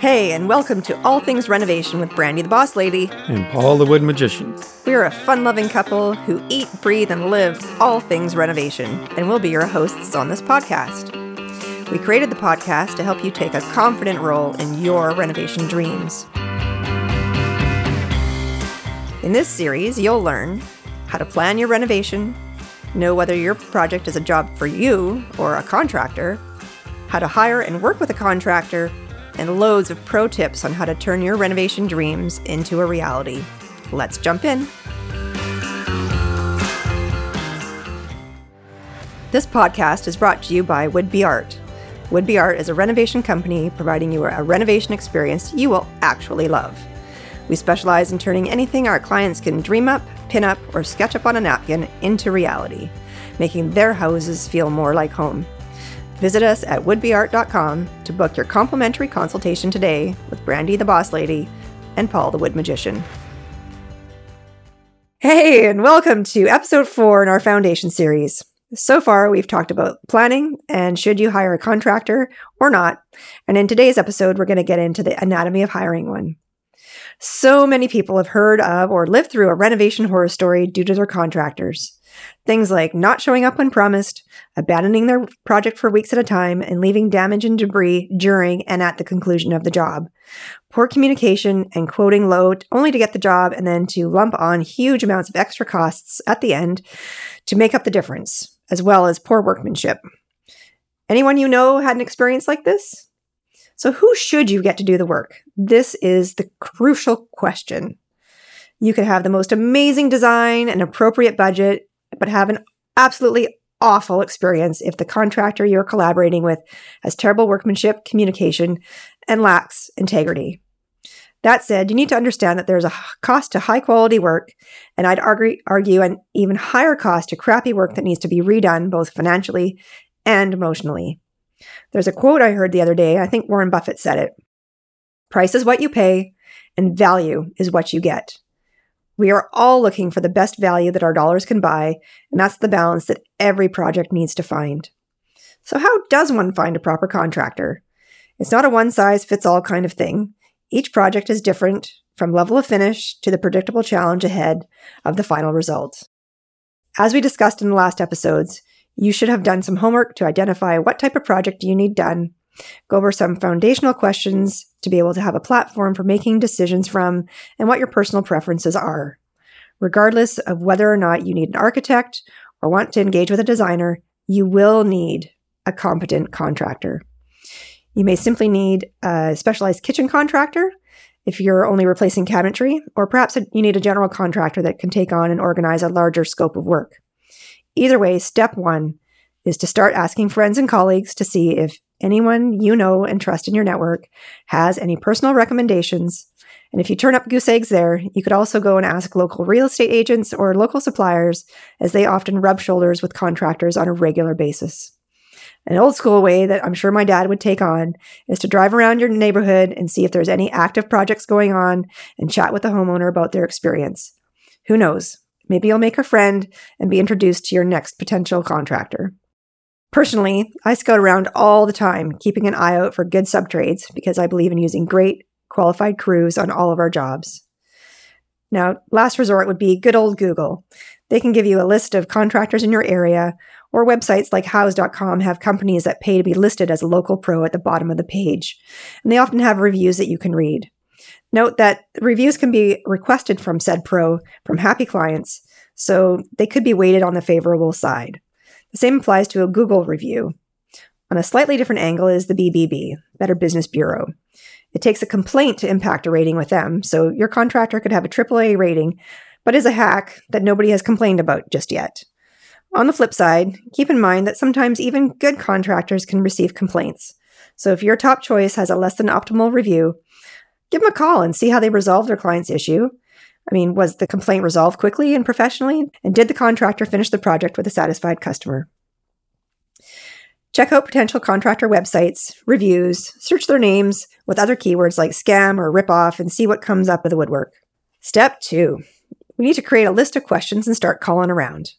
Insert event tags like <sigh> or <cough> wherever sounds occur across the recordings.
Hey, and welcome to All Things Renovation with Brandy the Boss Lady. And Paul the Wood Magician. We are a fun loving couple who eat, breathe, and live all things renovation, and we'll be your hosts on this podcast. We created the podcast to help you take a confident role in your renovation dreams. In this series, you'll learn how to plan your renovation, know whether your project is a job for you or a contractor, how to hire and work with a contractor, and loads of pro tips on how to turn your renovation dreams into a reality. Let's jump in. This podcast is brought to you by Woodby Art. Woodby Art is a renovation company providing you a renovation experience you will actually love. We specialize in turning anything our clients can dream up, pin up, or sketch up on a napkin into reality, making their houses feel more like home. Visit us at woodbyart.com to book your complimentary consultation today with Brandy the Boss Lady and Paul the Wood Magician. Hey, and welcome to episode four in our foundation series. So far, we've talked about planning and should you hire a contractor or not. And in today's episode, we're going to get into the anatomy of hiring one. So many people have heard of or lived through a renovation horror story due to their contractors. Things like not showing up when promised, abandoning their project for weeks at a time, and leaving damage and debris during and at the conclusion of the job. Poor communication and quoting low only to get the job and then to lump on huge amounts of extra costs at the end to make up the difference, as well as poor workmanship. Anyone you know had an experience like this? So, who should you get to do the work? This is the crucial question. You could have the most amazing design and appropriate budget but have an absolutely awful experience if the contractor you're collaborating with has terrible workmanship, communication, and lacks integrity. That said, you need to understand that there's a cost to high quality work, and I'd argue, argue an even higher cost to crappy work that needs to be redone both financially and emotionally. There's a quote I heard the other day, I think Warren Buffett said it Price is what you pay, and value is what you get. We are all looking for the best value that our dollars can buy, and that's the balance that every project needs to find. So, how does one find a proper contractor? It's not a one size fits all kind of thing. Each project is different, from level of finish to the predictable challenge ahead of the final result. As we discussed in the last episodes, you should have done some homework to identify what type of project you need done Go over some foundational questions to be able to have a platform for making decisions from and what your personal preferences are. Regardless of whether or not you need an architect or want to engage with a designer, you will need a competent contractor. You may simply need a specialized kitchen contractor if you're only replacing cabinetry, or perhaps you need a general contractor that can take on and organize a larger scope of work. Either way, step one is to start asking friends and colleagues to see if anyone you know and trust in your network has any personal recommendations. And if you turn up goose eggs there, you could also go and ask local real estate agents or local suppliers, as they often rub shoulders with contractors on a regular basis. An old school way that I'm sure my dad would take on is to drive around your neighborhood and see if there's any active projects going on and chat with the homeowner about their experience. Who knows? Maybe you'll make a friend and be introduced to your next potential contractor. Personally, I scout around all the time, keeping an eye out for good subtrades because I believe in using great, qualified crews on all of our jobs. Now, last resort would be good old Google. They can give you a list of contractors in your area, or websites like houzz.com have companies that pay to be listed as a local pro at the bottom of the page, and they often have reviews that you can read. Note that reviews can be requested from said pro from happy clients, so they could be weighted on the favorable side. The same applies to a Google review. On a slightly different angle is the BBB, Better Business Bureau. It takes a complaint to impact a rating with them, so your contractor could have a AAA rating, but is a hack that nobody has complained about just yet. On the flip side, keep in mind that sometimes even good contractors can receive complaints. So if your top choice has a less than optimal review, give them a call and see how they resolve their client's issue I mean, was the complaint resolved quickly and professionally? And did the contractor finish the project with a satisfied customer? Check out potential contractor websites, reviews, search their names with other keywords like scam or ripoff, and see what comes up with the woodwork. Step two we need to create a list of questions and start calling around.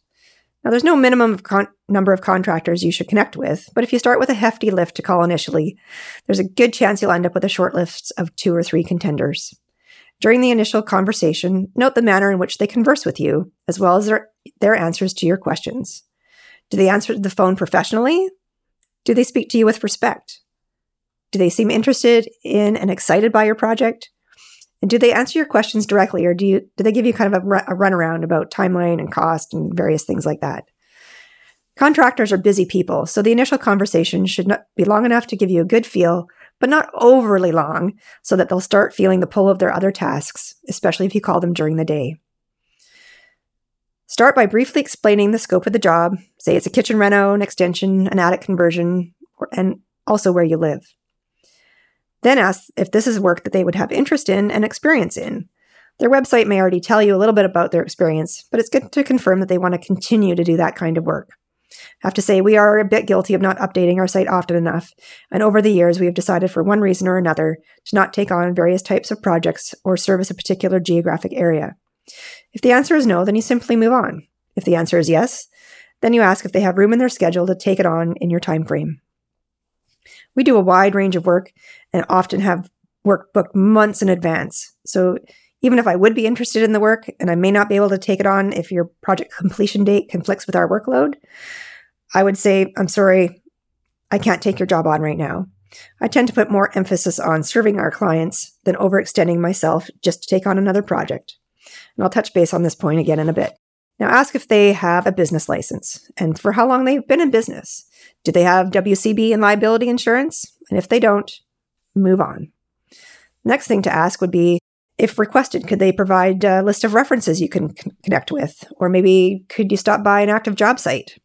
Now, there's no minimum of con- number of contractors you should connect with, but if you start with a hefty lift to call initially, there's a good chance you'll end up with a short list of two or three contenders. During the initial conversation, note the manner in which they converse with you, as well as their, their answers to your questions. Do they answer the phone professionally? Do they speak to you with respect? Do they seem interested in and excited by your project? And do they answer your questions directly, or do you do they give you kind of a, a runaround about timeline and cost and various things like that? Contractors are busy people, so the initial conversation should not be long enough to give you a good feel, but not overly long, so that they'll start feeling the pull of their other tasks, especially if you call them during the day. Start by briefly explaining the scope of the job. Say it's a kitchen reno, an extension, an attic conversion, and also where you live. Then ask if this is work that they would have interest in and experience in. Their website may already tell you a little bit about their experience, but it's good to confirm that they want to continue to do that kind of work. I have to say, we are a bit guilty of not updating our site often enough, and over the years, we have decided for one reason or another to not take on various types of projects or service a particular geographic area. If the answer is no, then you simply move on. If the answer is yes, then you ask if they have room in their schedule to take it on in your time frame. We do a wide range of work and often have work booked months in advance. So even if I would be interested in the work and I may not be able to take it on if your project <laughs> completion date conflicts with our workload, I would say, I'm sorry, I can't take your job on right now. I tend to put more emphasis on serving our clients than overextending myself just to take on another project. And I'll touch base on this point again in a bit. Now, ask if they have a business license and for how long they've been in business. Do they have WCB and liability insurance? And if they don't, move on. Next thing to ask would be if requested, could they provide a list of references you can connect with? Or maybe could you stop by an active job site?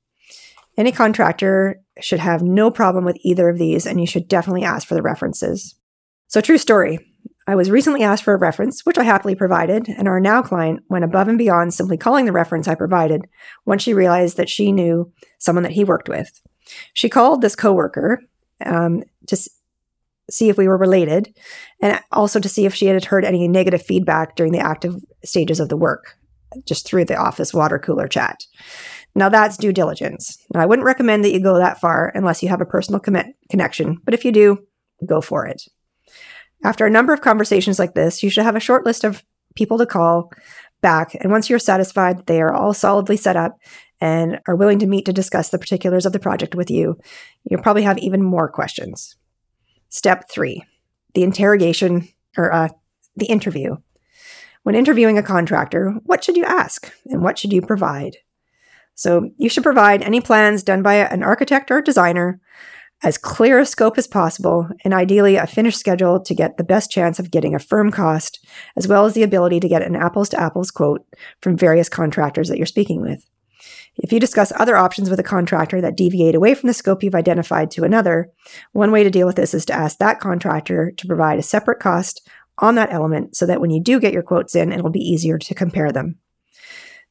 Any contractor should have no problem with either of these, and you should definitely ask for the references. So, true story. I was recently asked for a reference, which I happily provided, and our now client went above and beyond simply calling the reference I provided once she realized that she knew someone that he worked with. She called this coworker um, to see if we were related, and also to see if she had heard any negative feedback during the active stages of the work, just through the office water cooler chat. Now that's due diligence. Now, I wouldn't recommend that you go that far unless you have a personal com- connection, but if you do, go for it. After a number of conversations like this, you should have a short list of people to call back, and once you're satisfied they are all solidly set up and are willing to meet to discuss the particulars of the project with you, you'll probably have even more questions. Step three the interrogation or uh, the interview. When interviewing a contractor, what should you ask and what should you provide? So, you should provide any plans done by an architect or designer, as clear a scope as possible, and ideally a finished schedule to get the best chance of getting a firm cost, as well as the ability to get an apples to apples quote from various contractors that you're speaking with. If you discuss other options with a contractor that deviate away from the scope you've identified to another, one way to deal with this is to ask that contractor to provide a separate cost on that element so that when you do get your quotes in, it'll be easier to compare them.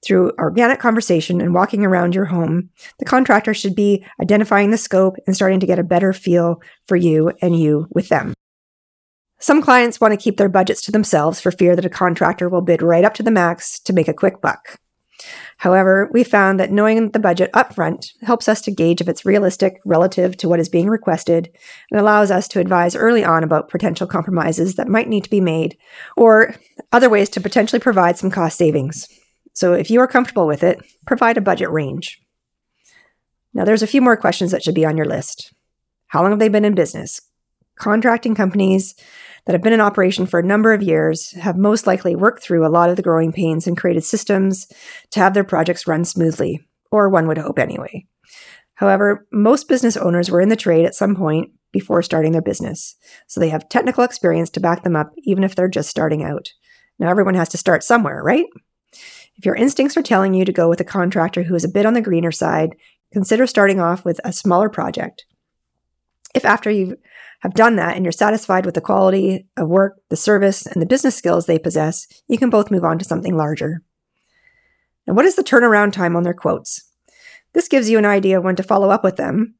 Through organic conversation and walking around your home, the contractor should be identifying the scope and starting to get a better feel for you and you with them. Some clients want to keep their budgets to themselves for fear that a contractor will bid right up to the max to make a quick buck. However, we found that knowing the budget upfront helps us to gauge if it's realistic relative to what is being requested and allows us to advise early on about potential compromises that might need to be made or other ways to potentially provide some cost savings. So if you are comfortable with it, provide a budget range. Now, there's a few more questions that should be on your list. How long have they been in business? Contracting companies that have been in operation for a number of years have most likely worked through a lot of the growing pains and created systems to have their projects run smoothly, or one would hope anyway. However, most business owners were in the trade at some point before starting their business, so they have technical experience to back them up even if they're just starting out. Now, everyone has to start somewhere, right? If your instincts are telling you to go with a contractor who is a bit on the greener side, consider starting off with a smaller project. If after you have done that and you're satisfied with the quality of work, the service, and the business skills they possess, you can both move on to something larger. And what is the turnaround time on their quotes? This gives you an idea when to follow up with them,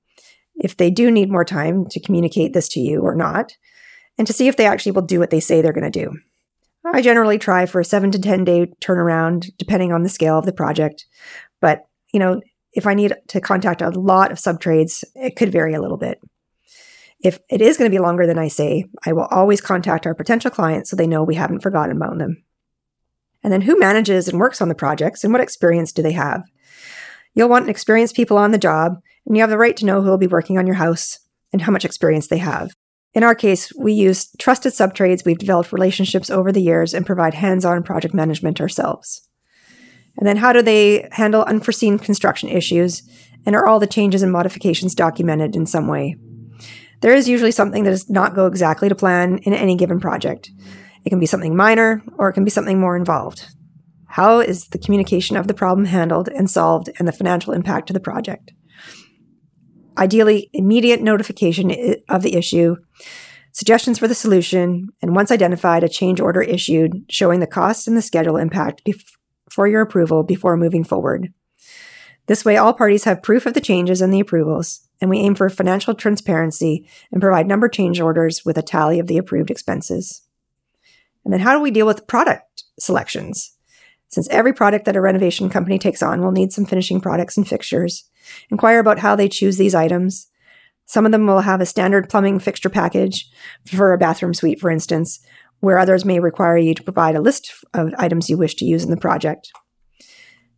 if they do need more time to communicate this to you or not, and to see if they actually will do what they say they're going to do. I generally try for a seven to 10 day turnaround, depending on the scale of the project. But, you know, if I need to contact a lot of subtrades, it could vary a little bit. If it is going to be longer than I say, I will always contact our potential clients so they know we haven't forgotten about them. And then who manages and works on the projects and what experience do they have? You'll want experienced people on the job, and you have the right to know who will be working on your house and how much experience they have. In our case, we use trusted subtrades we've developed relationships over the years and provide hands on project management ourselves. And then, how do they handle unforeseen construction issues? And are all the changes and modifications documented in some way? There is usually something that does not go exactly to plan in any given project. It can be something minor or it can be something more involved. How is the communication of the problem handled and solved and the financial impact to the project? Ideally, immediate notification of the issue, suggestions for the solution, and once identified, a change order issued showing the cost and the schedule impact for your approval before moving forward. This way, all parties have proof of the changes and the approvals, and we aim for financial transparency and provide number change orders with a tally of the approved expenses. And then how do we deal with product selections? Since every product that a renovation company takes on will need some finishing products and fixtures, inquire about how they choose these items. Some of them will have a standard plumbing fixture package for a bathroom suite, for instance, where others may require you to provide a list of items you wish to use in the project.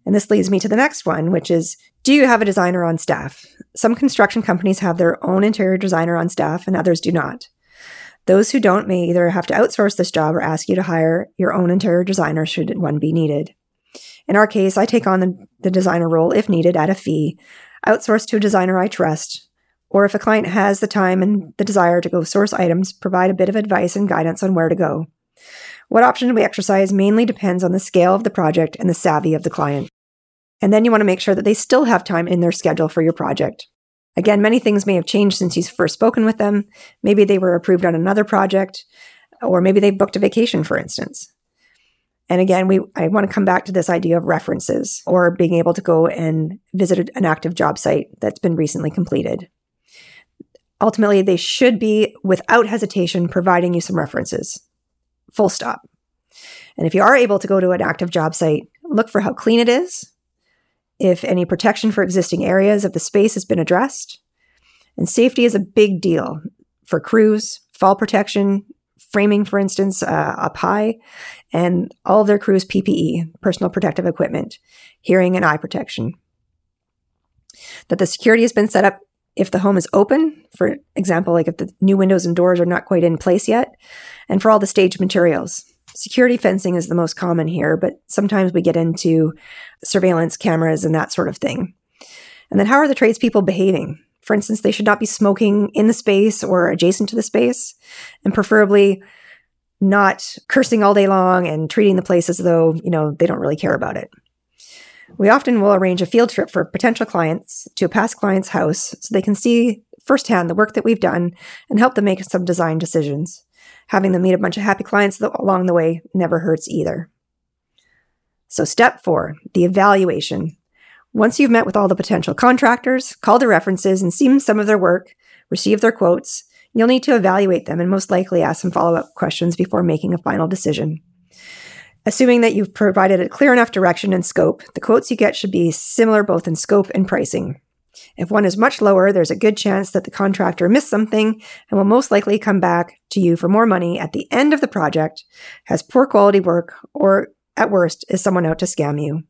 And this leads me to the next one, which is Do you have a designer on staff? Some construction companies have their own interior designer on staff, and others do not. Those who don't may either have to outsource this job or ask you to hire your own interior designer should one be needed. In our case, I take on the, the designer role if needed at a fee, outsource to a designer I trust, or if a client has the time and the desire to go source items, provide a bit of advice and guidance on where to go. What option we exercise mainly depends on the scale of the project and the savvy of the client. And then you want to make sure that they still have time in their schedule for your project. Again, many things may have changed since you've first spoken with them. Maybe they were approved on another project, or maybe they booked a vacation, for instance. And again, we I want to come back to this idea of references or being able to go and visit an active job site that's been recently completed. Ultimately, they should be without hesitation providing you some references. Full stop. And if you are able to go to an active job site, look for how clean it is, if any protection for existing areas of the space has been addressed. And safety is a big deal for crews, fall protection, framing, for instance, uh, up high, and all of their crews' PPE, personal protective equipment, hearing and eye protection. That the security has been set up if the home is open, for example, like if the new windows and doors are not quite in place yet, and for all the stage materials. Security fencing is the most common here, but sometimes we get into surveillance cameras and that sort of thing. And then how are the tradespeople behaving? For instance, they should not be smoking in the space or adjacent to the space, and preferably not cursing all day long and treating the place as though, you know, they don't really care about it. We often will arrange a field trip for potential clients to a past client's house so they can see firsthand the work that we've done and help them make some design decisions. Having them meet a bunch of happy clients along the way never hurts either. So, step four the evaluation. Once you've met with all the potential contractors, called their references, and seen some of their work, received their quotes, you'll need to evaluate them and most likely ask some follow up questions before making a final decision. Assuming that you've provided a clear enough direction and scope, the quotes you get should be similar both in scope and pricing. If one is much lower, there's a good chance that the contractor missed something and will most likely come back to you for more money at the end of the project, has poor quality work, or at worst, is someone out to scam you.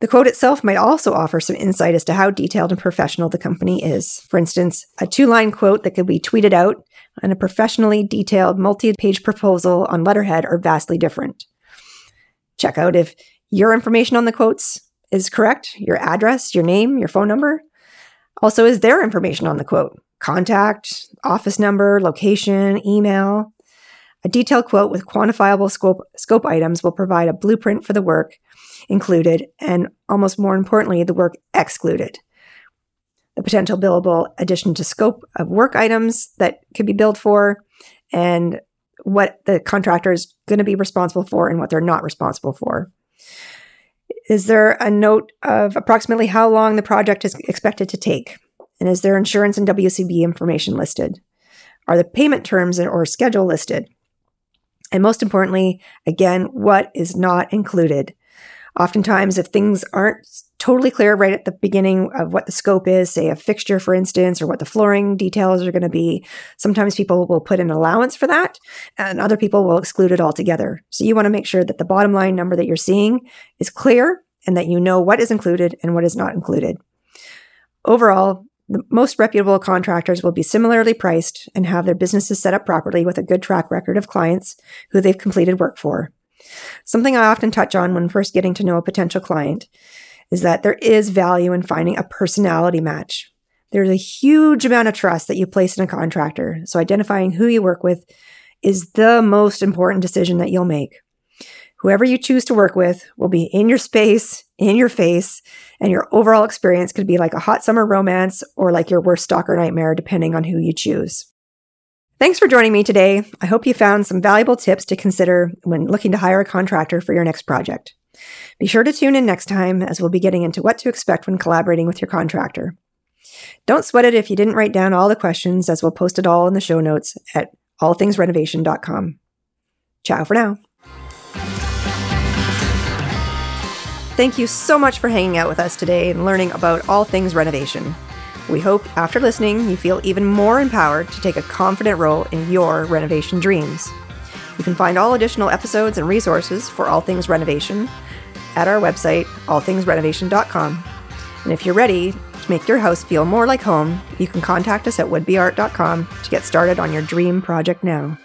The quote itself might also offer some insight as to how detailed and professional the company is. For instance, a two line quote that could be tweeted out and a professionally detailed multi page proposal on letterhead are vastly different. Check out if your information on the quotes is correct your address, your name, your phone number. Also, is their information on the quote? Contact, office number, location, email. A detailed quote with quantifiable scope, scope items will provide a blueprint for the work included and, almost more importantly, the work excluded. The potential billable addition to scope of work items that could be billed for, and what the contractor is going to be responsible for and what they're not responsible for. Is there a note of approximately how long the project is expected to take? And is there insurance and WCB information listed? Are the payment terms or schedule listed? And most importantly, again, what is not included? Oftentimes, if things aren't totally clear right at the beginning of what the scope is, say a fixture, for instance, or what the flooring details are going to be. Sometimes people will put an allowance for that, and other people will exclude it altogether. So you want to make sure that the bottom line number that you're seeing is clear and that you know what is included and what is not included. Overall, the most reputable contractors will be similarly priced and have their businesses set up properly with a good track record of clients who they've completed work for. Something I often touch on when first getting to know a potential client is that there is value in finding a personality match. There's a huge amount of trust that you place in a contractor, so identifying who you work with is the most important decision that you'll make. Whoever you choose to work with will be in your space, in your face, and your overall experience could be like a hot summer romance or like your worst stalker nightmare, depending on who you choose. Thanks for joining me today. I hope you found some valuable tips to consider when looking to hire a contractor for your next project. Be sure to tune in next time as we'll be getting into what to expect when collaborating with your contractor. Don't sweat it if you didn't write down all the questions, as we'll post it all in the show notes at allthingsrenovation.com. Ciao for now. Thank you so much for hanging out with us today and learning about all things renovation. We hope after listening, you feel even more empowered to take a confident role in your renovation dreams. You can find all additional episodes and resources for All Things Renovation at our website, allthingsrenovation.com. And if you're ready to make your house feel more like home, you can contact us at woodbeart.com to get started on your dream project now.